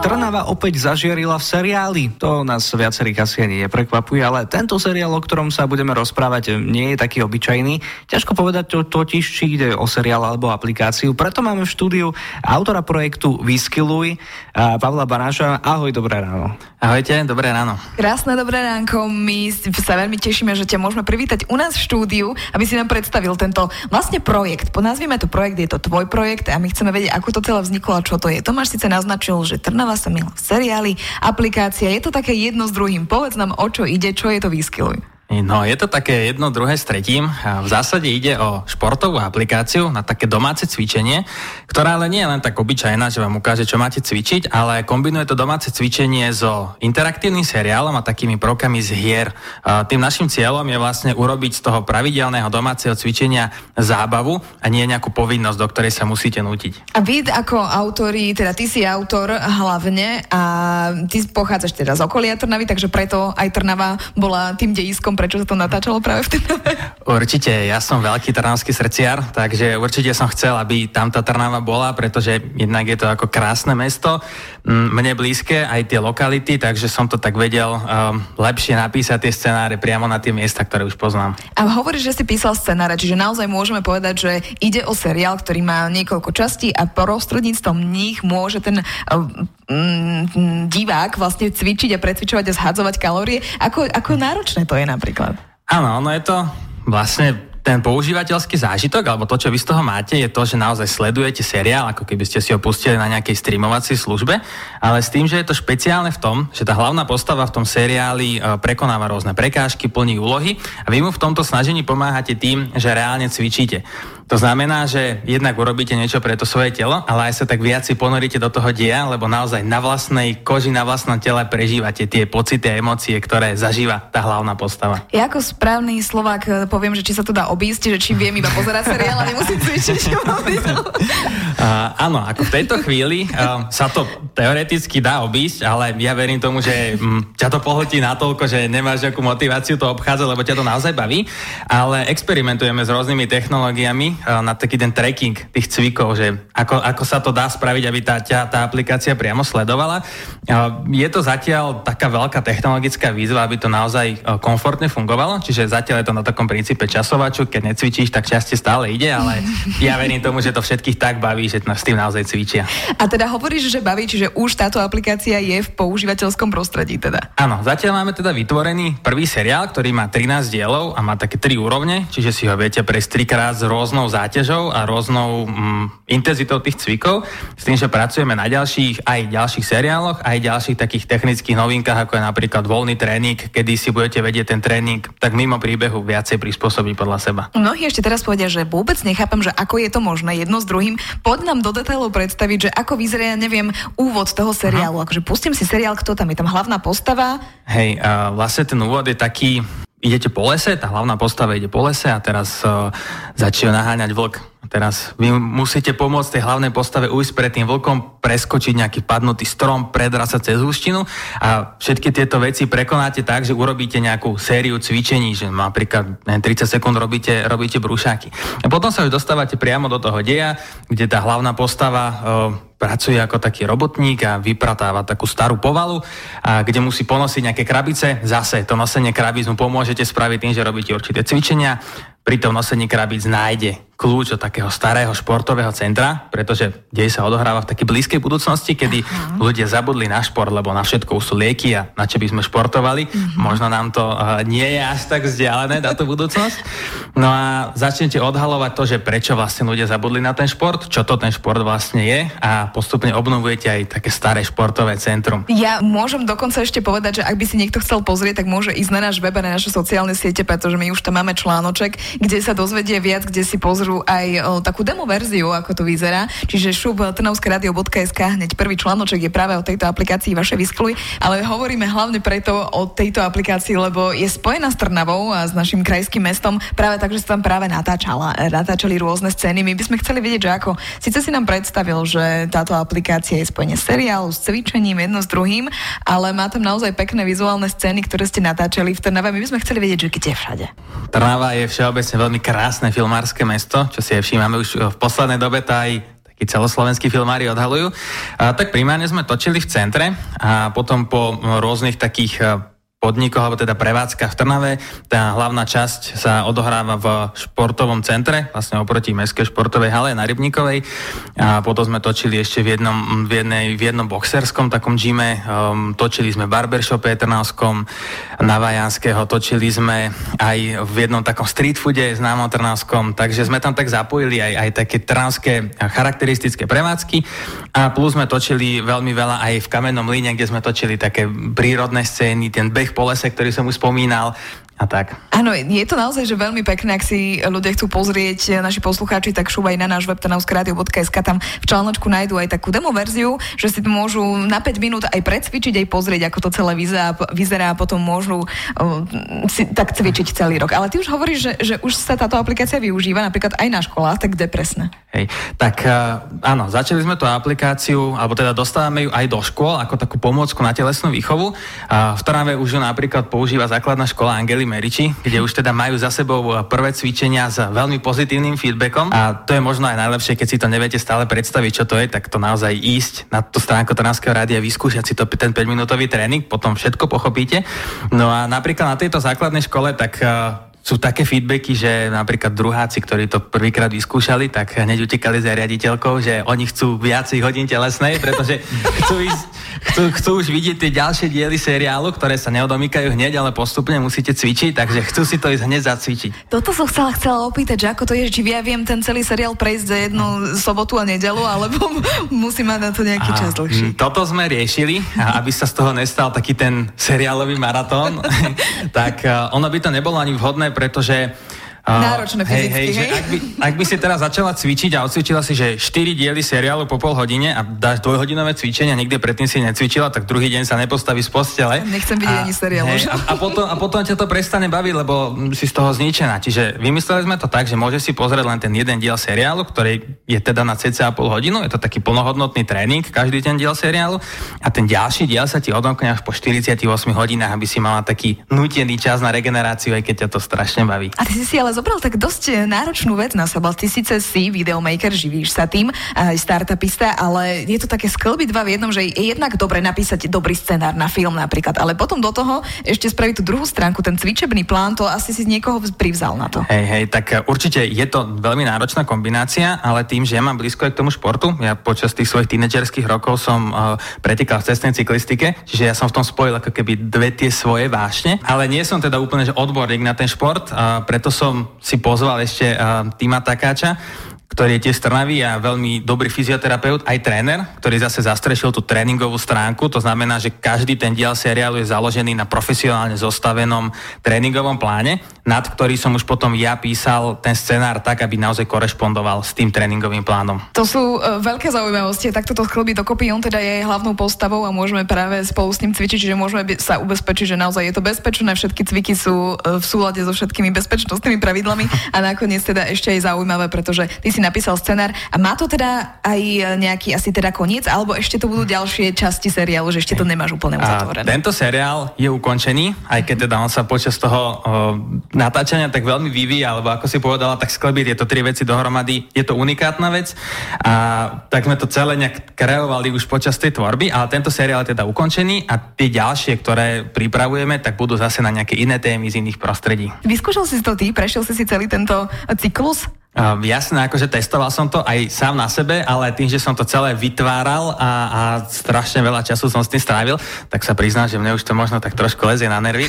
Trnava opäť zažiarila v seriáli. To nás viacerých asi ani neprekvapuje, ale tento seriál, o ktorom sa budeme rozprávať, nie je taký obyčajný. Ťažko povedať to totiž, či ide o seriál alebo aplikáciu. Preto máme v štúdiu autora projektu Vyskiluj, Pavla Banáša. Ahoj, dobré ráno. Ahojte, dobré ráno. Krásne dobré ránko. My sa veľmi tešíme, že ťa môžeme privítať u nás v štúdiu, aby si nám predstavil tento vlastne projekt. Ponazvime to projekt, je to tvoj projekt a my chceme vedieť, ako to celé vzniklo a čo to je. Tomáš síce naznačil, že Trnava sa mila v seriáli, aplikácia, je to také jedno s druhým. Povedz nám, o čo ide, čo je to Výskyluj. No, je to také jedno, druhé s tretím. V zásade ide o športovú aplikáciu na také domáce cvičenie, ktorá ale nie je len tak obyčajná, že vám ukáže, čo máte cvičiť, ale kombinuje to domáce cvičenie so interaktívnym seriálom a takými prokami z hier. Tým našim cieľom je vlastne urobiť z toho pravidelného domáceho cvičenia zábavu a nie nejakú povinnosť, do ktorej sa musíte nútiť. A vy ako autori, teda ty si autor hlavne a ty pochádzaš teda z okolia Trnavy, takže preto aj Trnava bola tým dejiskom prečo sa to natáčalo práve v Trnave? Určite, ja som veľký trnavský srdciar, takže určite som chcel, aby tam tá Trnava bola, pretože jednak je to ako krásne mesto, mne blízke aj tie lokality, takže som to tak vedel um, lepšie napísať tie scenáre priamo na tie miesta, ktoré už poznám. A hovoríš, že si písal scenáre, čiže naozaj môžeme povedať, že ide o seriál, ktorý má niekoľko častí a prostredníctvom nich môže ten um, divák vlastne cvičiť a precvičovať a zhadzovať kalórie. Ako, ako náročné to je napríklad. Áno, ono je to vlastne ten používateľský zážitok, alebo to, čo vy z toho máte, je to, že naozaj sledujete seriál, ako keby ste si ho pustili na nejakej streamovacej službe, ale s tým, že je to špeciálne v tom, že tá hlavná postava v tom seriáli e, prekonáva rôzne prekážky, plní úlohy a vy mu v tomto snažení pomáhate tým, že reálne cvičíte. To znamená, že jednak urobíte niečo pre to svoje telo, ale aj sa tak viac si ponoríte do toho dia, lebo naozaj na vlastnej koži, na vlastnom tele prežívate tie pocity a emócie, ktoré zažíva tá hlavná postava. Ja ako správny Slovák eh, poviem, že či sa to dá obísť, že či viem iba pozerať seriál a nemusím cvičiť. uh, áno, ako v tejto chvíli uh, sa to teoreticky dá obísť, ale ja verím tomu, že um, ťa to pohltí natoľko, že nemáš nejakú motiváciu to obchádzať, lebo ťa to naozaj baví, ale experimentujeme s rôznymi technológiami, na taký ten tracking tých cvikov, že ako, ako sa to dá spraviť, aby tá, tá, tá aplikácia priamo sledovala. Je to zatiaľ taká veľká technologická výzva, aby to naozaj komfortne fungovalo, čiže zatiaľ je to na takom princípe časovaču, keď necvičíš, tak časte stále ide, ale ja verím tomu, že to všetkých tak baví, že s tým naozaj cvičia. A teda hovoríš, že baví, čiže už táto aplikácia je v používateľskom prostredí teda? Áno, zatiaľ máme teda vytvorený prvý seriál, ktorý má 13 dielov a má také tri úrovne, čiže si ho viete prejsť trikrát s rôznou záťažou a rôznou mm, intenzitou tých cvikov, s tým, že pracujeme na ďalších aj ďalších seriáloch, aj ďalších takých technických novinkách, ako je napríklad voľný tréning, kedy si budete vedieť ten tréning tak mimo príbehu viacej prispôsobiť podľa seba. Mnohí ešte teraz povedia, že vôbec nechápem, že ako je to možné jedno s druhým. Poď nám do detailov predstaviť, že ako vyzerá, neviem, úvod toho seriálu. Aha. Akože pustím si seriál, kto tam je tam hlavná postava. Hej, uh, vlastne ten úvod je taký, idete po lese, tá hlavná postava ide po lese a teraz uh, začína naháňať vlk. Teraz vy musíte pomôcť tej hlavnej postave ujsť pred tým vlkom, preskočiť nejaký padnutý strom, predrať cez húštinu a všetky tieto veci prekonáte tak, že urobíte nejakú sériu cvičení, že napríklad ne, 30 sekúnd robíte, robíte brúšaky. A potom sa už dostávate priamo do toho deja, kde tá hlavná postava uh, pracuje ako taký robotník a vypratáva takú starú povalu, a kde musí ponosiť nejaké krabice. Zase to nosenie krabíc mu pomôžete spraviť tým, že robíte určité cvičenia. Pri tom nosení krabíc nájde kľúč od takého starého športového centra, pretože dej sa odohráva v takej blízkej budúcnosti, kedy Aha. ľudia zabudli na šport, lebo na všetko sú lieky a na čo by sme športovali. Uh-huh. Možno nám to uh, nie je až tak vzdialené, táto budúcnosť. No a začnete odhalovať to, že prečo vlastne ľudia zabudli na ten šport, čo to ten šport vlastne je a postupne obnovujete aj také staré športové centrum. Ja môžem dokonca ešte povedať, že ak by si niekto chcel pozrieť, tak môže ísť na náš web a na naše sociálne siete, pretože my už tam máme článoček, kde sa dozvedie viac, kde si pozrú môžu aj o, takú demo verziu, ako to vyzerá. Čiže šup trnavskeradio.sk hneď prvý článoček je práve o tejto aplikácii vaše vyskluj, ale hovoríme hlavne preto o tejto aplikácii, lebo je spojená s Trnavou a s našim krajským mestom práve tak, že sa tam práve natáčala, natáčali rôzne scény. My by sme chceli vedieť, že ako, síce si nám predstavil, že táto aplikácia je spojenie seriálu s cvičením jedno s druhým, ale má tam naozaj pekné vizuálne scény, ktoré ste natáčali v Trnave. My by sme chceli vedieť, že kde všade. Trnava je všeobecne veľmi krásne filmárske mesto, čo si aj všímame už v poslednej dobe, tá aj takí celoslovenskí filmári odhalujú. A, tak primárne sme točili v centre a potom po rôznych takých podnikoch, alebo teda prevádzka v Trnave. Tá hlavná časť sa odohráva v športovom centre, vlastne oproti Mestskej športovej hale na Rybníkovej. A potom sme točili ešte v jednom, v jednej, v jednom boxerskom takom gyme. Um, točili sme v barbershope Trnavskom na Vajanského. Točili sme aj v jednom takom street foode známom Trnavskom. Takže sme tam tak zapojili aj, aj také trnavské charakteristické prevádzky. A plus sme točili veľmi veľa aj v Kamennom líne, kde sme točili také prírodné scény, ten beh po lese, ktorý som už spomínal a tak. Áno, je to naozaj že veľmi pekné, ak si ľudia chcú pozrieť, eh, naši poslucháči, tak šúbaj na náš web tanavskradio.sk, tam v článku nájdú aj takú demo verziu, že si to môžu na 5 minút aj predsvičiť, aj pozrieť, ako to celé vyzerá, vyzerá a potom môžu uh, si tak cvičiť celý rok. Ale ty už hovoríš, že, že už sa táto aplikácia využíva napríklad aj na školách, tak kde presne? Hej, tak uh, áno, začali sme tú aplikáciu, alebo teda dostávame ju aj do škôl ako takú pomôcku na telesnú výchovu. Uh, v Trnave už ju napríklad používa základná škola Angely Meriči, kde už teda majú za sebou prvé cvičenia s veľmi pozitívnym feedbackom a to je možno aj najlepšie, keď si to neviete stále predstaviť, čo to je, tak to naozaj ísť na tú stránku Trnavského rádia, vyskúšať si to, ten 5-minútový tréning, potom všetko pochopíte. No a napríklad na tejto základnej škole, tak sú také feedbacky, že napríklad druháci, ktorí to prvýkrát vyskúšali, tak hneď utekali za riaditeľkou, že oni chcú viacej hodín telesnej, pretože chcú, ísť, chcú, chcú už vidieť tie ďalšie diely seriálu, ktoré sa neodomýkajú hneď, ale postupne musíte cvičiť, takže chcú si to ísť hneď zacvičiť. Toto som chcela, chcela opýtať, že ako to je, či ja viem ten celý seriál prejsť za jednu sobotu a nedelu, alebo musí mať na to nejaký čas dlhší. Toto sme riešili, aby sa z toho nestal taký ten seriálový maratón, tak ono by to nebolo ani vhodné pretože Náročné fyzicky, hej, hej, hej? Ak, by, ak by si teraz začala cvičiť a odcvičila si, že 4 diely seriálu po pol hodine a dáš dvojhodinové cvičenia, nikde predtým si necvičila, tak druhý deň sa nepostaví z postele. Nechcem vidieť ani seriál. Hej, a, a, potom, a potom ťa to prestane baviť, lebo si z toho zničená. Čiže vymysleli sme to tak, že môže si pozrieť len ten jeden diel seriálu, ktorý je teda na cca pol hodinu, je to taký plnohodnotný tréning, každý ten diel seriálu a ten ďalší diel sa ti odomkne až po 48 hodinách, aby si mala taký nutený čas na regeneráciu, aj keď ťa to strašne baví. A ty si ale zobral tak dosť náročnú vec na seba. Ty síce si videomaker, živíš sa tým, aj startupista, ale je to také sklbiť dva v jednom, že je jednak dobre napísať dobrý scenár na film napríklad, ale potom do toho ešte spraviť tú druhú stránku, ten cvičebný plán, to asi si niekoho privzal na to. Hej, hej, tak e, určite je to veľmi náročná kombinácia, ale tým, že ja mám blízko aj k tomu športu, ja počas tých svojich tínedžerských rokov som uh, pretekal v cestnej cyklistike, čiže ja som v tom spojil ako keby dve tie svoje vášne, ale nie som teda úplne že odborník na ten šport, a preto som si pozval ešte uh, Tima Takáča, ktorý je tiež Trnavý a veľmi dobrý fyzioterapeut, aj tréner, ktorý zase zastrešil tú tréningovú stránku. To znamená, že každý ten diel seriálu je založený na profesionálne zostavenom tréningovom pláne, nad ktorý som už potom ja písal ten scenár tak, aby naozaj korešpondoval s tým tréningovým plánom. To sú uh, veľké zaujímavosti, takto to chlbí dokopy. On teda je hlavnou postavou a môžeme práve spolu s ním cvičiť, čiže môžeme sa ubezpečiť, že naozaj je to bezpečné, všetky cviky sú uh, v súlade so všetkými bezpečnostnými pravidlami a nakoniec teda ešte aj zaujímavé, pretože ty si si napísal scenár a má to teda aj nejaký asi teda koniec, alebo ešte to budú ďalšie časti seriálu, že ešte to nemáš úplne uzatvorené? Tento seriál je ukončený, aj keď teda on sa počas toho o, natáčania tak veľmi vyvíja, alebo ako si povedala, tak sklebiť tieto tri veci dohromady, je to unikátna vec a tak sme to celé nejak kreovali už počas tej tvorby, ale tento seriál je teda ukončený a tie ďalšie, ktoré pripravujeme, tak budú zase na nejaké iné témy z iných prostredí. Vyskúšal si to ty, prešiel si si celý tento cyklus? Uh, jasné, akože testoval som to aj sám na sebe, ale tým, že som to celé vytváral a, a strašne veľa času som s tým strávil, tak sa priznám, že mne už to možno tak trošku lezie na nervy.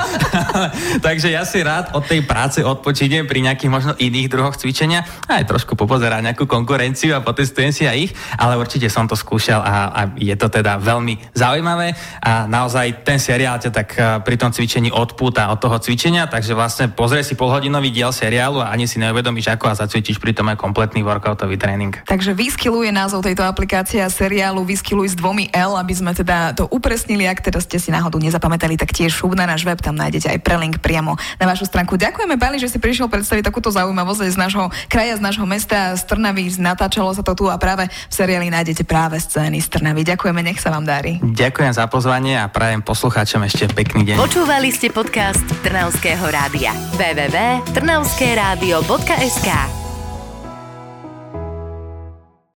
Takže ja si rád od tej práce odpočínem pri nejakých možno iných druhoch cvičenia a aj trošku popozerám nejakú konkurenciu a potestujem si aj ich, ale určite som to skúšal a, a je to teda veľmi zaujímavé a naozaj ten seriál ťa tak pri tom cvičení odpúta od toho cvičenia, takže vlastne pozrie si polhodinový diel seriálu a ani si neuvedomíš, ako a zacvičíš pri tom aj kompletný workoutový tréning. Takže Vyskilu je názov tejto aplikácie a seriálu Vyskiluj s dvomi L, aby sme teda to upresnili, ak teda ste si náhodou nezapamätali, tak tiež šup na náš web, tam nájdete aj prelink priamo na vašu stránku. Ďakujeme, Pali, že si prišiel predstaviť takúto zaujímavosť z nášho kraja, z nášho mesta, z Trnavy, natáčalo sa to tu a práve v seriáli nájdete práve scény z Trnavy. Ďakujeme, nech sa vám darí. Ďakujem za pozvanie a prajem poslucháčom ešte pekný deň. Počúvali ste podcast Trnavského rádia. www.trnavskeradio.sk Ska.